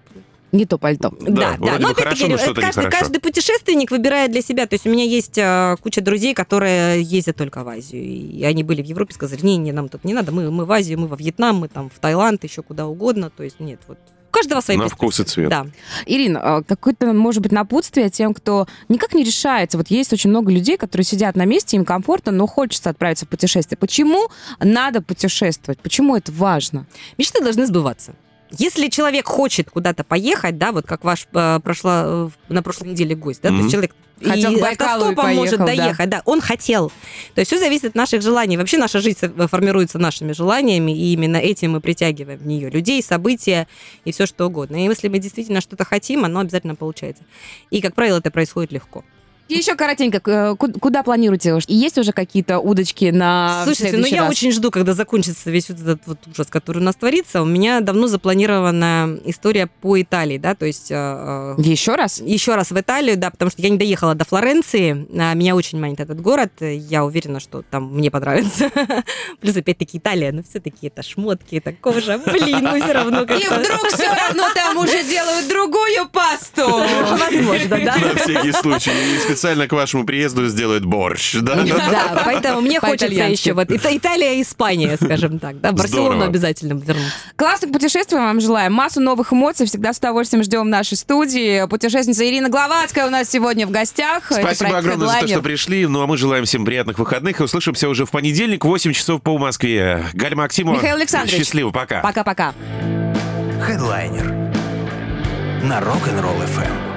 Speaker 3: Не то пальто.
Speaker 2: Да, да, но опять-таки,
Speaker 1: хорошо, но что-то
Speaker 2: каждый, каждый путешественник выбирает для себя, то есть у меня есть э, куча друзей, которые ездят только в Азию, и они были в Европе, сказали, не, не, нам тут не надо, мы, мы в Азию, мы во Вьетнам, мы там в Таиланд, еще куда угодно, то есть нет, вот. У каждого свои
Speaker 1: На вкус и цвет.
Speaker 2: Да.
Speaker 3: Ирина, а какое-то, может быть, напутствие тем, кто никак не решается. Вот есть очень много людей, которые сидят на месте, им комфортно, но хочется отправиться в путешествие. Почему надо путешествовать? Почему это важно?
Speaker 2: Мечты должны сбываться. Если человек хочет куда-то поехать, да, вот как ваш э, прошла э, на прошлой неделе гость, да, то
Speaker 1: Мгм.
Speaker 2: есть человек
Speaker 3: Хотел
Speaker 2: и
Speaker 3: Байкалу и
Speaker 2: автостопом может
Speaker 3: поехал, да.
Speaker 2: доехать, да. он хотел. То есть все зависит от наших желаний. Вообще наша жизнь со- формируется нашими желаниями, и именно этим мы притягиваем в нее людей, события и все что угодно. И если мы действительно что-то хотим, оно обязательно получается. И, как правило, это происходит легко.
Speaker 3: И еще коротенько, э, ку- куда планируете? Есть уже какие-то удочки на
Speaker 2: Слушайте, ну я
Speaker 3: раз?
Speaker 2: очень жду, когда закончится весь вот этот вот ужас, который у нас творится. У меня давно запланирована история по Италии, да, то есть э, э,
Speaker 3: Еще раз?
Speaker 2: еще раз в Италию, да, потому что я не доехала до Флоренции. Меня очень манит этот город. Я уверена, что там мне понравится. Плюс, опять-таки, Италия, но все-таки это шмотки, это кожа. Блин, ну все равно
Speaker 3: И
Speaker 2: как-то...
Speaker 3: вдруг все равно там уже делают другую пасту.
Speaker 2: Возможно, да.
Speaker 1: На всякий случай. Специально к вашему приезду сделают борщ, да?
Speaker 2: Да, поэтому мне хочется еще вот Ита- Италия и Испания, скажем так, да, Барселону обязательно вернуться.
Speaker 3: Классных путешествий вам желаем. Массу новых эмоций. Всегда с удовольствием ждем в нашей студии. Путешественница Ирина Гловацкая у нас сегодня в гостях. Это
Speaker 1: Спасибо огромное за то, что пришли. Ну, а мы желаем всем приятных выходных. И услышимся уже в понедельник, 8 часов по Москве. Галь Максимова.
Speaker 3: Михаил Александрович.
Speaker 1: Счастливо, пока.
Speaker 3: Пока-пока.
Speaker 4: Хедлайнер на Rock'n'Roll FM.